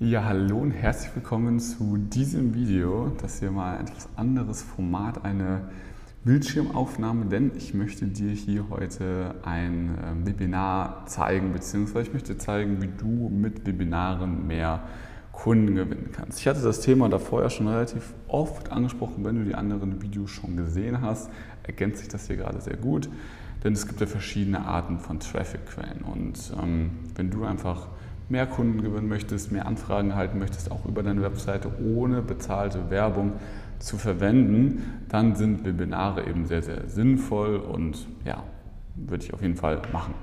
Ja, hallo und herzlich willkommen zu diesem Video. Das hier mal ein etwas anderes Format, eine Bildschirmaufnahme, denn ich möchte dir hier heute ein ähm, Webinar zeigen, beziehungsweise ich möchte zeigen, wie du mit Webinaren mehr Kunden gewinnen kannst. Ich hatte das Thema da vorher schon relativ oft angesprochen, wenn du die anderen Videos schon gesehen hast, ergänzt sich das hier gerade sehr gut, denn es gibt ja verschiedene Arten von Traffic-Quellen und ähm, wenn du einfach mehr Kunden gewinnen möchtest, mehr Anfragen erhalten möchtest, auch über deine Webseite ohne bezahlte Werbung zu verwenden, dann sind Webinare eben sehr, sehr sinnvoll und ja, würde ich auf jeden Fall machen.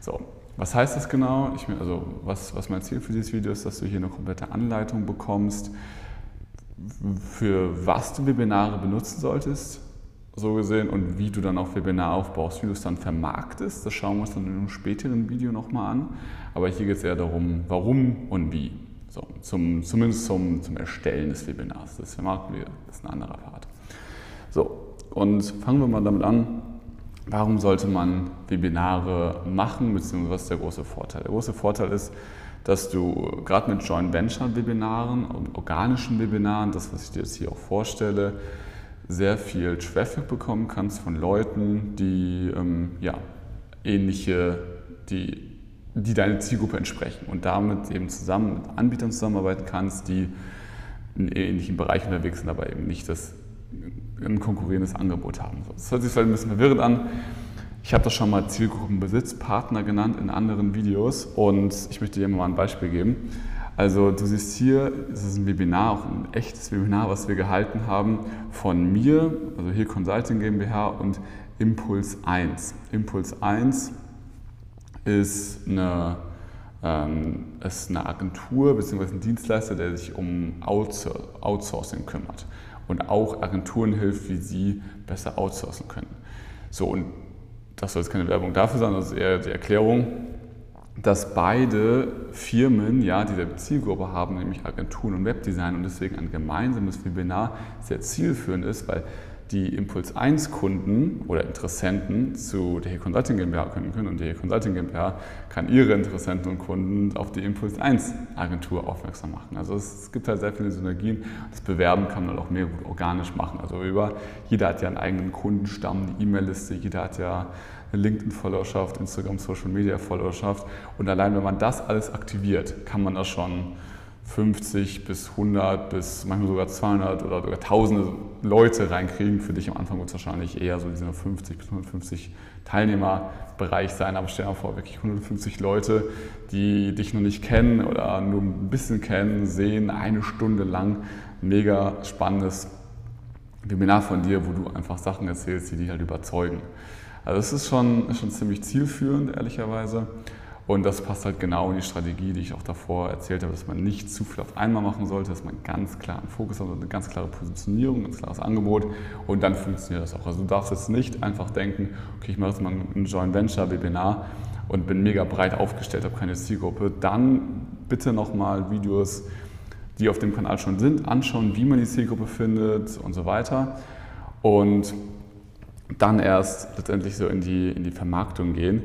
So, was heißt das genau? Ich, also was, was mein Ziel für dieses Video ist, dass du hier eine komplette Anleitung bekommst, für was du Webinare benutzen solltest, so gesehen, und wie du dann auch Webinar aufbaust, wie du es dann vermarktest. Das schauen wir uns dann in einem späteren Video nochmal an. Aber hier geht es eher darum, warum und wie. So, zum, zumindest zum, zum Erstellen des Webinars. Das vermarkten wir, das ist ein anderer Part. So, und fangen wir mal damit an. Warum sollte man Webinare machen, beziehungsweise was ist der große Vorteil? Der große Vorteil ist, dass du gerade mit Joint Venture Webinaren und organischen Webinaren, das was ich dir jetzt hier auch vorstelle, sehr viel Traffic bekommen kannst von Leuten, die ähm, ja, ähnliche, die, die deine Zielgruppe entsprechen und damit eben zusammen mit Anbietern zusammenarbeiten kannst, die in ähnlichen Bereichen unterwegs sind, aber eben nicht das ein konkurrierendes Angebot haben. Das hört sich vielleicht ein bisschen verwirrend an. Ich habe das schon mal Zielgruppenbesitzpartner genannt in anderen Videos und ich möchte dir mal ein Beispiel geben. Also du siehst hier, es ist ein Webinar, auch ein echtes Webinar, was wir gehalten haben von mir, also hier Consulting GmbH und Impuls 1. Impuls 1 ist eine, ähm, ist eine Agentur bzw. ein Dienstleister, der sich um Outsourcing kümmert und auch Agenturen hilft, wie sie besser outsourcen können. So, und das soll jetzt keine Werbung dafür sein, das ist eher die Erklärung dass beide Firmen, ja, diese Zielgruppe haben, nämlich Agenturen und Webdesign und deswegen ein gemeinsames Webinar sehr zielführend ist, weil die Impuls 1 Kunden oder Interessenten zu der Consulting GmbH können können und die Consulting GmbH kann ihre Interessenten und Kunden auf die Impuls 1 Agentur aufmerksam machen. Also es, gibt halt sehr viele Synergien. Das Bewerben kann man auch mehr gut organisch machen. Also über, jeder hat ja einen eigenen Kundenstamm, eine E-Mail-Liste, jeder hat ja eine LinkedIn-Followerschaft, Instagram, Social Media-Followerschaft. Und allein wenn man das alles aktiviert, kann man da schon 50 bis 100 bis manchmal sogar 200 oder sogar tausende Leute reinkriegen. Für dich am Anfang wird es wahrscheinlich eher so diese 50 bis 150 Teilnehmerbereich sein. Aber stell dir mal vor, wirklich 150 Leute, die dich noch nicht kennen oder nur ein bisschen kennen, sehen eine Stunde lang mega spannendes Webinar von dir, wo du einfach Sachen erzählst, die dich halt überzeugen. Also es ist schon, ist schon ziemlich zielführend, ehrlicherweise. Und das passt halt genau in die Strategie, die ich auch davor erzählt habe, dass man nicht zu viel auf einmal machen sollte, dass man ganz klar einen Fokus hat, eine ganz klare Positionierung, ein ganz klares Angebot und dann funktioniert das auch. Also du darfst jetzt nicht einfach denken, okay, ich mache jetzt mal ein Joint Venture Webinar und bin mega breit aufgestellt, habe keine Zielgruppe. Dann bitte nochmal Videos, die auf dem Kanal schon sind, anschauen, wie man die Zielgruppe findet und so weiter. Und dann erst letztendlich so in die, in die Vermarktung gehen.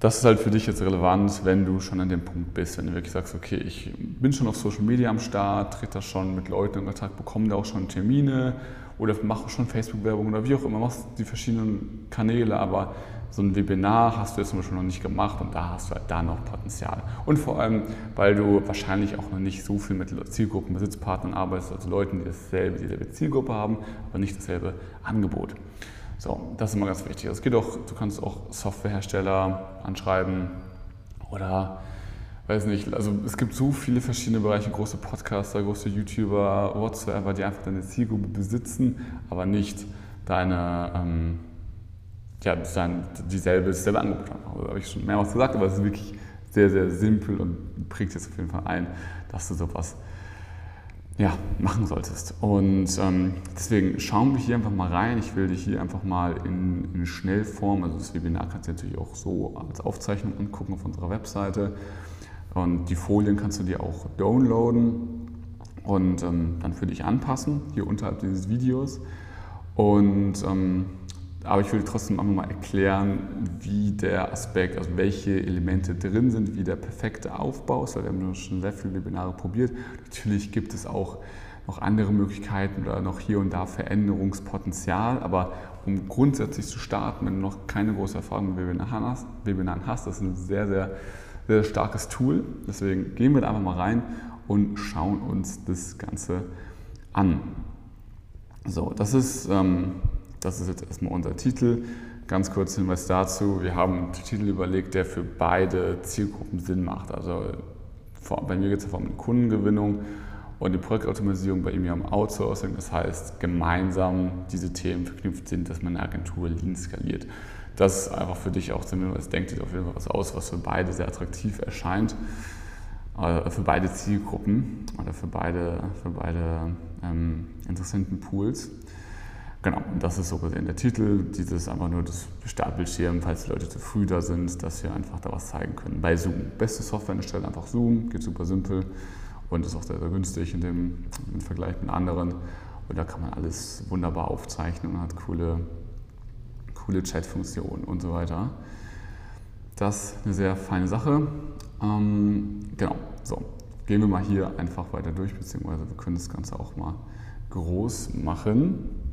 Das ist halt für dich jetzt relevant, wenn du schon an dem Punkt bist, wenn du wirklich sagst, okay, ich bin schon auf Social Media am Start, trete da schon mit Leuten in Kontakt, bekomme da auch schon Termine oder mache schon Facebook-Werbung oder wie auch immer, machst die verschiedenen Kanäle, aber so ein Webinar hast du jetzt zum Beispiel noch nicht gemacht und da hast du halt da noch Potenzial. Und vor allem, weil du wahrscheinlich auch noch nicht so viel mit Zielgruppen, Besitzpartnern arbeitest, also Leuten, die dasselbe, dieselbe Zielgruppe haben, aber nicht dasselbe Angebot. So, das ist immer ganz wichtig. Es geht auch, du kannst auch Softwarehersteller anschreiben oder weiß nicht, also es gibt so viele verschiedene Bereiche, große Podcaster, große YouTuber, whatsoever, die einfach deine Zielgruppe besitzen, aber nicht deine, ähm, ja, dein, dieselbe, dieselbe Angebot haben. Da habe ich schon mehrmals gesagt, aber es ist wirklich sehr, sehr simpel und prägt jetzt auf jeden Fall ein, dass du sowas ja, machen solltest. Und ähm, deswegen schauen wir hier einfach mal rein. Ich will dich hier einfach mal in, in Schnellform, also das Webinar kannst du natürlich auch so als Aufzeichnung angucken auf unserer Webseite. Und die Folien kannst du dir auch downloaden und ähm, dann für dich anpassen, hier unterhalb dieses Videos. Und ähm, aber ich will trotzdem einfach mal erklären, wie der Aspekt, also welche Elemente drin sind, wie der perfekte Aufbau ist, weil wir haben schon sehr viele Webinare probiert. Natürlich gibt es auch noch andere Möglichkeiten oder noch hier und da Veränderungspotenzial, aber um grundsätzlich zu starten, wenn du noch keine große Erfahrung mit Webinaren hast, das ist ein sehr, sehr, sehr starkes Tool. Deswegen gehen wir da einfach mal rein und schauen uns das Ganze an. So, das ist, ähm, das ist jetzt erstmal unser Titel. Ganz kurz Hinweis dazu, wir haben einen Titel überlegt, der für beide Zielgruppen Sinn macht. Also bei mir geht es ja um Kundengewinnung und die Projektautomatisierung bei ihm ja um Outsourcing. Das heißt, gemeinsam diese Themen verknüpft sind, dass man eine Agentur lean skaliert. Das ist einfach für dich auch zumindest, denkt dir auf jeden Fall was aus, was für beide sehr attraktiv erscheint. Äh, für beide Zielgruppen oder für beide, für beide ähm, interessanten Pools. Genau, und das ist so gesehen der Titel. Dieses einfach nur das Startbildschirm, falls die Leute zu früh da sind, dass wir einfach da was zeigen können. Bei Zoom. Beste Software an der Stelle einfach Zoom, geht super simpel und ist auch sehr, sehr günstig in dem, im Vergleich mit anderen. Und da kann man alles wunderbar aufzeichnen und hat coole, coole Chat-Funktionen und so weiter. Das ist eine sehr feine Sache. Ähm, genau, so. Gehen wir mal hier einfach weiter durch, beziehungsweise wir können das Ganze auch mal groß machen.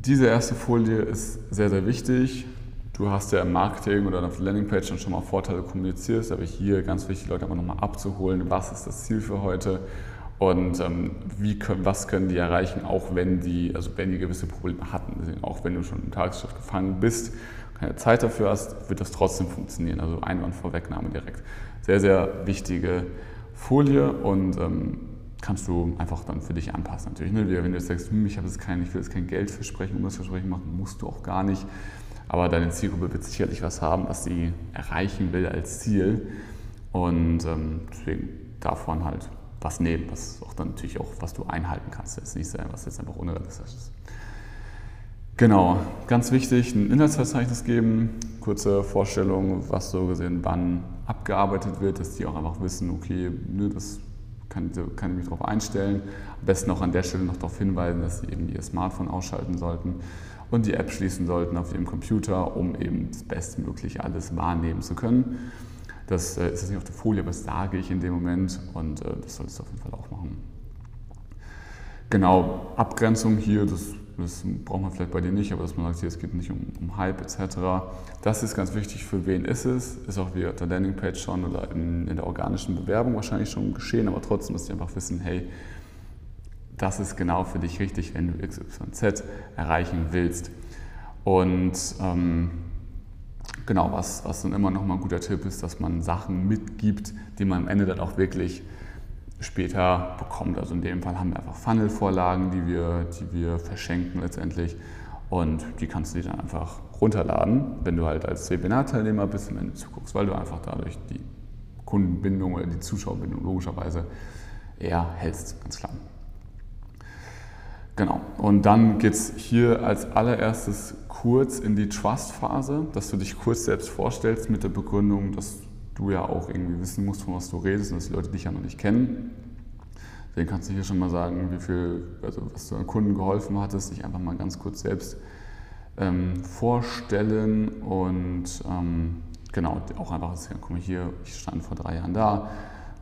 Diese erste Folie ist sehr, sehr wichtig. Du hast ja im Marketing oder auf der Landingpage dann schon mal Vorteile kommuniziert, aber hier ganz wichtig, Leute aber nochmal abzuholen, was ist das Ziel für heute und ähm, wie können, was können die erreichen, auch wenn die, also wenn die gewisse Probleme hatten. Deswegen, auch wenn du schon im Tagesgeschäft gefangen bist, keine Zeit dafür hast, wird das trotzdem funktionieren. Also Einwandvorwegnahme direkt. Sehr, sehr wichtige Folie und ähm, kannst du einfach dann für dich anpassen. Natürlich, ne? wenn du jetzt sagst, hm, ich, jetzt kein, ich will jetzt kein Geldversprechen, Umsatzversprechen machen, musst du auch gar nicht. Aber deine Zielgruppe wird sicherlich was haben, was sie erreichen will als Ziel. Und ähm, deswegen davon halt was nehmen, was auch dann natürlich auch, was du einhalten kannst. Das nicht sein, was jetzt einfach unrealistisch ist. Genau, ganz wichtig, ein Inhaltsverzeichnis geben, kurze Vorstellung, was so gesehen wann abgearbeitet wird, dass die auch einfach wissen, okay, das kann, kann ich mich darauf einstellen. Am besten auch an der Stelle noch darauf hinweisen, dass sie eben ihr Smartphone ausschalten sollten und die App schließen sollten auf ihrem Computer, um eben das bestmöglich alles wahrnehmen zu können. Das äh, ist jetzt nicht auf der Folie, aber das sage ich in dem Moment und äh, das solltest du auf jeden Fall auch machen. Genau, Abgrenzung hier, das das braucht man vielleicht bei dir nicht, aber dass man sagt, hier, es geht nicht um, um Hype etc. Das ist ganz wichtig, für wen ist es. Ist auch wie auf der Landingpage schon oder in, in der organischen Bewerbung wahrscheinlich schon geschehen, aber trotzdem, dass die einfach wissen, hey, das ist genau für dich richtig, wenn du XYZ erreichen willst. Und ähm, genau, was, was dann immer noch mal ein guter Tipp ist, dass man Sachen mitgibt, die man am Ende dann auch wirklich später bekommt. Also in dem Fall haben wir einfach Funnel-Vorlagen, die wir, die wir verschenken letztendlich und die kannst du dir dann einfach runterladen, wenn du halt als Webinar-Teilnehmer bist und wenn du zuguckst, weil du einfach dadurch die Kundenbindung oder die Zuschauerbindung logischerweise eher hältst, ganz klar. Genau, und dann geht es hier als allererstes kurz in die Trust-Phase, dass du dich kurz selbst vorstellst mit der Begründung, dass du ja auch irgendwie wissen musst, von was du redest und dass die Leute dich ja noch nicht kennen. Deswegen kannst du hier schon mal sagen, wie viel, also was du an Kunden geholfen hattest, dich einfach mal ganz kurz selbst ähm, vorstellen und ähm, genau, auch einfach sagen, guck mal hier, ich stand vor drei Jahren da,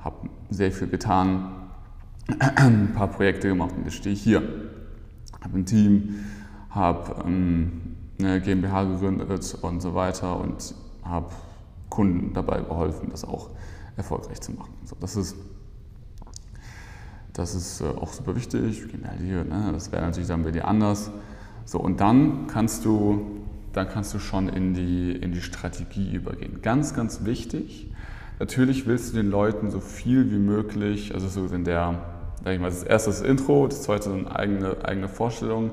habe sehr viel getan, ein paar Projekte gemacht und jetzt stehe ich hier. Habe ein Team, habe ähm, eine GmbH gegründet und so weiter und habe Kunden dabei geholfen, das auch erfolgreich zu machen. So, das ist, das ist äh, auch super wichtig. Hier, ne, das wäre natürlich dann bei dir anders. So, und dann kannst du, dann kannst du schon in die, in die Strategie übergehen. Ganz, ganz wichtig. Natürlich willst du den Leuten so viel wie möglich, also so in der, sag ich mal, das erste ist das Intro, das zweite eine eigene, eigene Vorstellung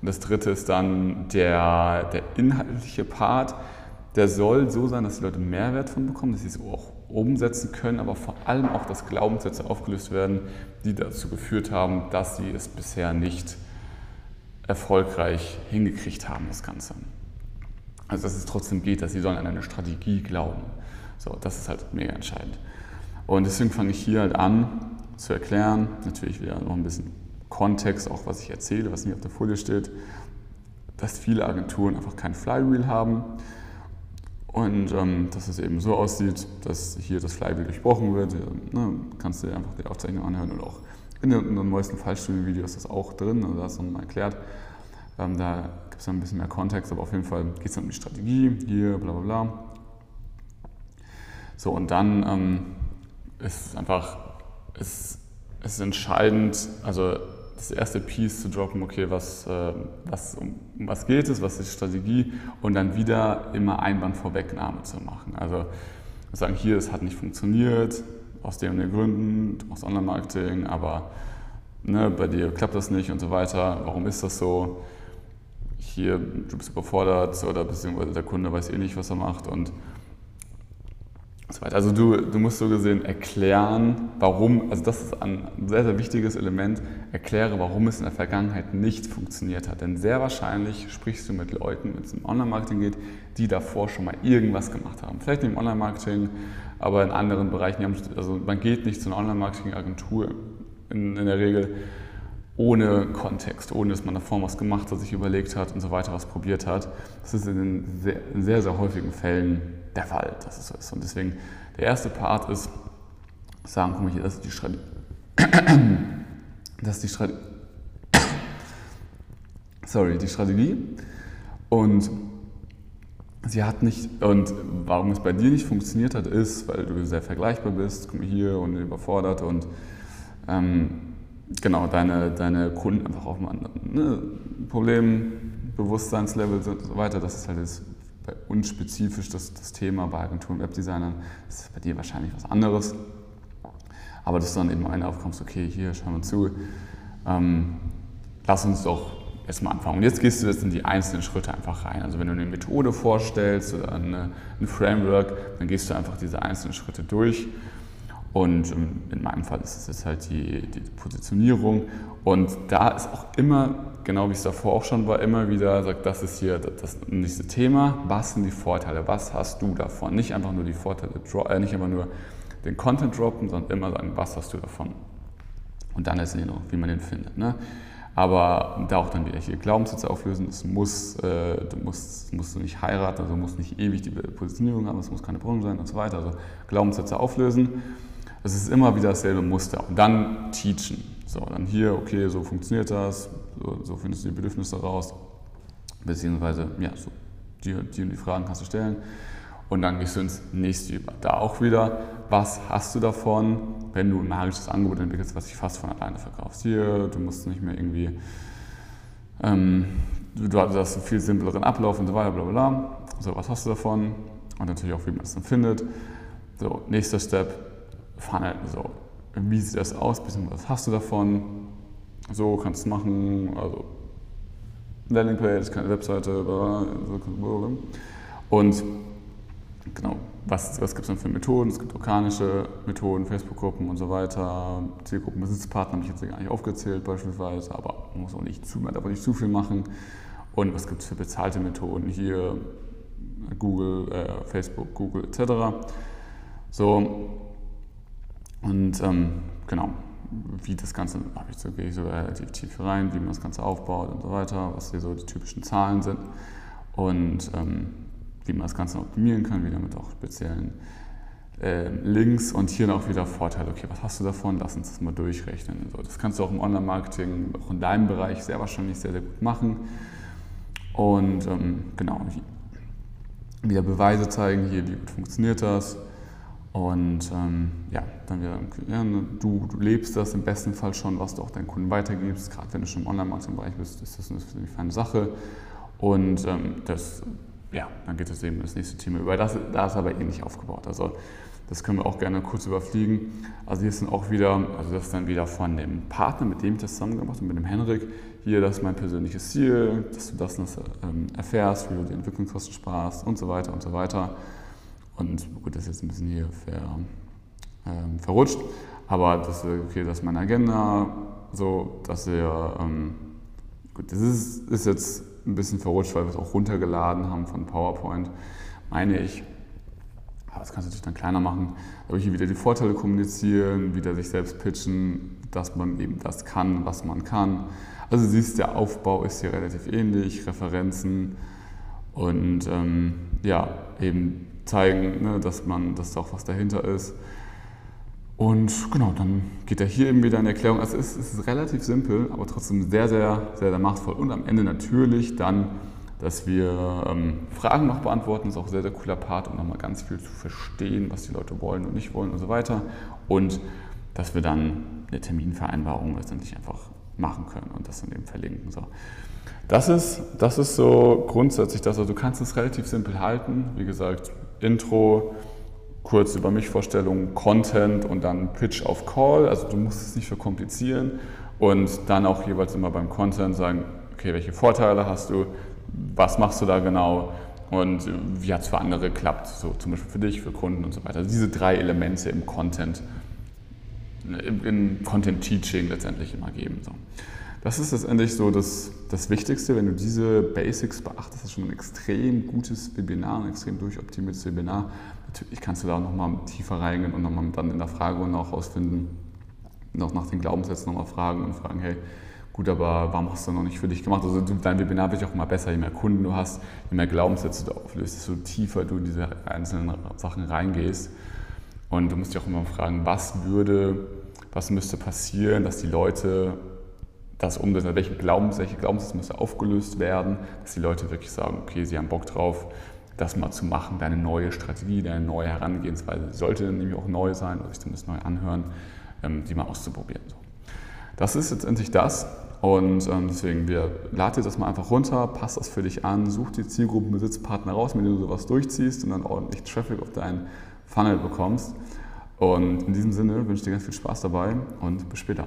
und das dritte ist dann der, der inhaltliche Part der soll so sein, dass die Leute Mehrwert von bekommen, dass sie es auch umsetzen können, aber vor allem auch, dass Glaubenssätze aufgelöst werden, die dazu geführt haben, dass sie es bisher nicht erfolgreich hingekriegt haben, das Ganze. Also dass es trotzdem geht, dass sie sollen an eine Strategie glauben. So, das ist halt mega entscheidend. Und deswegen fange ich hier halt an zu erklären, natürlich wieder noch ein bisschen Kontext, auch was ich erzähle, was nicht auf der Folie steht, dass viele Agenturen einfach kein Flywheel haben und ähm, dass es eben so aussieht, dass hier das Flywheel durchbrochen wird. Ne, kannst du dir einfach die Aufzeichnung anhören und auch in den, neuesten Fallstudien-Video ist das auch drin, also da ist nochmal erklärt. Ähm, da gibt es ein bisschen mehr Kontext, aber auf jeden Fall geht es um die Strategie, hier, bla bla bla. So, und dann ähm, ist es einfach, ist, ist entscheidend, also das erste Piece zu droppen, okay, was, äh, was, um was geht es, was ist die Strategie und dann wieder immer Einwandvorwegnahme zu machen. Also sagen, hier, es hat nicht funktioniert, aus den und den Gründen, aus Online-Marketing, aber ne, bei dir klappt das nicht und so weiter. Warum ist das so? Hier, du bist überfordert oder beziehungsweise der Kunde weiß eh nicht, was er macht und so weiter. Also du, du musst so gesehen erklären, warum, also das ist ein sehr, sehr wichtiges Element, erkläre, warum es in der Vergangenheit nicht funktioniert hat. Denn sehr wahrscheinlich sprichst du mit Leuten, wenn es um Online-Marketing geht, die davor schon mal irgendwas gemacht haben. Vielleicht nicht im Online-Marketing, aber in anderen Bereichen. Also man geht nicht zu einer Online-Marketing-Agentur in, in der Regel ohne Kontext, ohne dass man davor was gemacht hat, sich überlegt hat und so weiter, was probiert hat. Das ist in sehr, sehr, sehr häufigen Fällen der Fall, dass es so ist. Und deswegen, der erste Part ist, sagen, guck mal hier, das ist die Strategie. Das ist die Strategie. Sorry, die Strategie. Und sie hat nicht, und warum es bei dir nicht funktioniert hat, ist, weil du sehr vergleichbar bist, mal hier und überfordert und ähm, genau, deine, deine Kunden einfach auf einem anderen ne, Problembewusstseinslevel und so weiter, das ist halt das bei uns spezifisch das, das Thema bei Agenturen, Webdesignern, das ist bei dir wahrscheinlich was anderes. Aber dass du dann eben am aufkommst, okay, hier, schauen wir zu, ähm, lass uns doch erstmal anfangen. Und jetzt gehst du jetzt in die einzelnen Schritte einfach rein. Also wenn du eine Methode vorstellst oder eine, ein Framework, dann gehst du einfach diese einzelnen Schritte durch. Und ähm, in meinem Fall ist es jetzt halt die, die Positionierung. Und da ist auch immer genau wie es davor auch schon war, immer wieder sagt, das ist hier das nächste Thema. Was sind die Vorteile? Was hast du davon? Nicht einfach nur die Vorteile, äh, nicht einfach nur den Content droppen, sondern immer sagen, was hast du davon? Und dann ist es wie man den findet. Ne? Aber da auch dann wieder hier Glaubenssätze auflösen. Es muss, äh, du musst, musst du nicht heiraten, also musst nicht ewig die Positionierung haben, es muss keine Branche sein und so weiter. Also Glaubenssätze auflösen. Es ist immer wieder dasselbe Muster. Und dann teachen. So, dann hier, okay, so funktioniert das, so, so findest du die Bedürfnisse raus, beziehungsweise, ja, so, die, die und die Fragen kannst du stellen. Und dann gehst du ins nächste über. Da auch wieder, was hast du davon, wenn du ein magisches Angebot entwickelst, was sich fast von alleine verkaufst? Hier, du musst nicht mehr irgendwie, ähm, du, du hast einen viel simpleren Ablauf und so weiter, bla bla bla. So, was hast du davon? Und natürlich auch, wie man es dann findet. So, nächster Step, Funnel. So, wie sieht das aus, was hast du davon, so kannst du es machen, also Landingpage, keine Webseite, und genau, was, was gibt es dann für Methoden? Es gibt organische Methoden, Facebook-Gruppen und so weiter, Zielgruppen, Besitzpartner habe ich jetzt gar nicht aufgezählt beispielsweise, aber man muss auch nicht zu, man darf auch nicht zu viel machen. Und was gibt es für bezahlte Methoden? Hier Google, äh, Facebook, Google etc. So, und ähm, genau, wie das Ganze, da ich so, gehe ich so relativ tief rein, wie man das Ganze aufbaut und so weiter, was hier so die typischen Zahlen sind und ähm, wie man das Ganze optimieren kann, wieder mit auch speziellen äh, Links und hier auch wieder Vorteile. Okay, was hast du davon? Lass uns das mal durchrechnen. So, das kannst du auch im Online-Marketing, auch in deinem Bereich sehr wahrscheinlich sehr, sehr gut machen. Und ähm, genau, wieder Beweise zeigen, hier, wie gut funktioniert das und ähm, ja, dann wieder, ja, ne, du, du, lebst das im besten Fall schon, was du auch deinen Kunden weitergibst. Gerade wenn du schon im Online-Marketing-Bereich bist, ist das eine, eine feine Sache. Und ähm, das, ja, dann geht es eben das nächste Thema über. Das, da ist aber ähnlich aufgebaut. Also das können wir auch gerne kurz überfliegen. Also hier sind auch wieder, also das ist dann wieder von dem Partner, mit dem ich das zusammen gemacht habe, mit dem Henrik. Hier, das ist mein persönliches Ziel, dass du das, das ähm, erfährst, wie du die Entwicklungskosten sparst und so weiter und so weiter. Und gut, das ist jetzt ein bisschen hier ver, ähm, verrutscht, aber das, okay, das ist meine Agenda, so, dass wir, ähm, gut, das ist, ist jetzt ein bisschen verrutscht, weil wir es auch runtergeladen haben von PowerPoint, meine ich. Aber das kannst du natürlich dann kleiner machen. Aber hier wieder die Vorteile kommunizieren, wieder sich selbst pitchen, dass man eben das kann, was man kann. Also du siehst, der Aufbau ist hier relativ ähnlich, Referenzen und ähm, ja, eben zeigen, ne, dass man, dass da auch was dahinter ist. Und genau, dann geht er hier eben wieder in Erklärung. Also es ist, es ist relativ simpel, aber trotzdem sehr, sehr, sehr, sehr machtvoll. Und am Ende natürlich dann, dass wir ähm, Fragen noch beantworten. Das ist auch ein sehr, sehr cooler Part, um nochmal ganz viel zu verstehen, was die Leute wollen und nicht wollen und so weiter. Und dass wir dann eine Terminvereinbarung letztendlich einfach machen können und das dann eben verlinken. So. Das, ist, das ist so grundsätzlich das. Also du kannst es relativ simpel halten. Wie gesagt, Intro, kurz über mich Vorstellung, Content und dann Pitch auf Call. Also du musst es nicht verkomplizieren und dann auch jeweils immer beim Content sagen, okay, welche Vorteile hast du, was machst du da genau und wie hat es für andere geklappt, so zum Beispiel für dich, für Kunden und so weiter. Also diese drei Elemente im Content, im, Content Teaching letztendlich immer geben. So. Das ist letztendlich so das, das Wichtigste. Wenn du diese Basics beachtest, das ist schon ein extrem gutes Webinar, ein extrem durchoptimiertes Webinar. Natürlich kannst du da nochmal tiefer reingehen und nochmal dann in der Fragerunde auch rausfinden, noch nach den Glaubenssätzen nochmal fragen und fragen, hey, gut, aber warum hast du noch nicht für dich gemacht? Also dein Webinar wird ja auch immer besser, je mehr Kunden du hast, je mehr Glaubenssätze du auflöst, desto tiefer du in diese einzelnen Sachen reingehst. Und du musst dich auch immer fragen, was würde, was müsste passieren, dass die Leute das umsetzen, welche, Glaubens, welche Glaubenssätze müsste aufgelöst werden, dass die Leute wirklich sagen, okay, sie haben Bock drauf, das mal zu machen, deine neue Strategie, deine neue Herangehensweise sollte nämlich auch neu sein oder sich zumindest neu anhören, ähm, die mal auszuprobieren. Das ist letztendlich das und ähm, deswegen, wir lad dir das mal einfach runter, passt das für dich an, such die Zielgruppenbesitzpartner raus, mit denen du sowas durchziehst und dann ordentlich Traffic auf deinen Funnel bekommst. Und in diesem Sinne wünsche ich dir ganz viel Spaß dabei und bis später.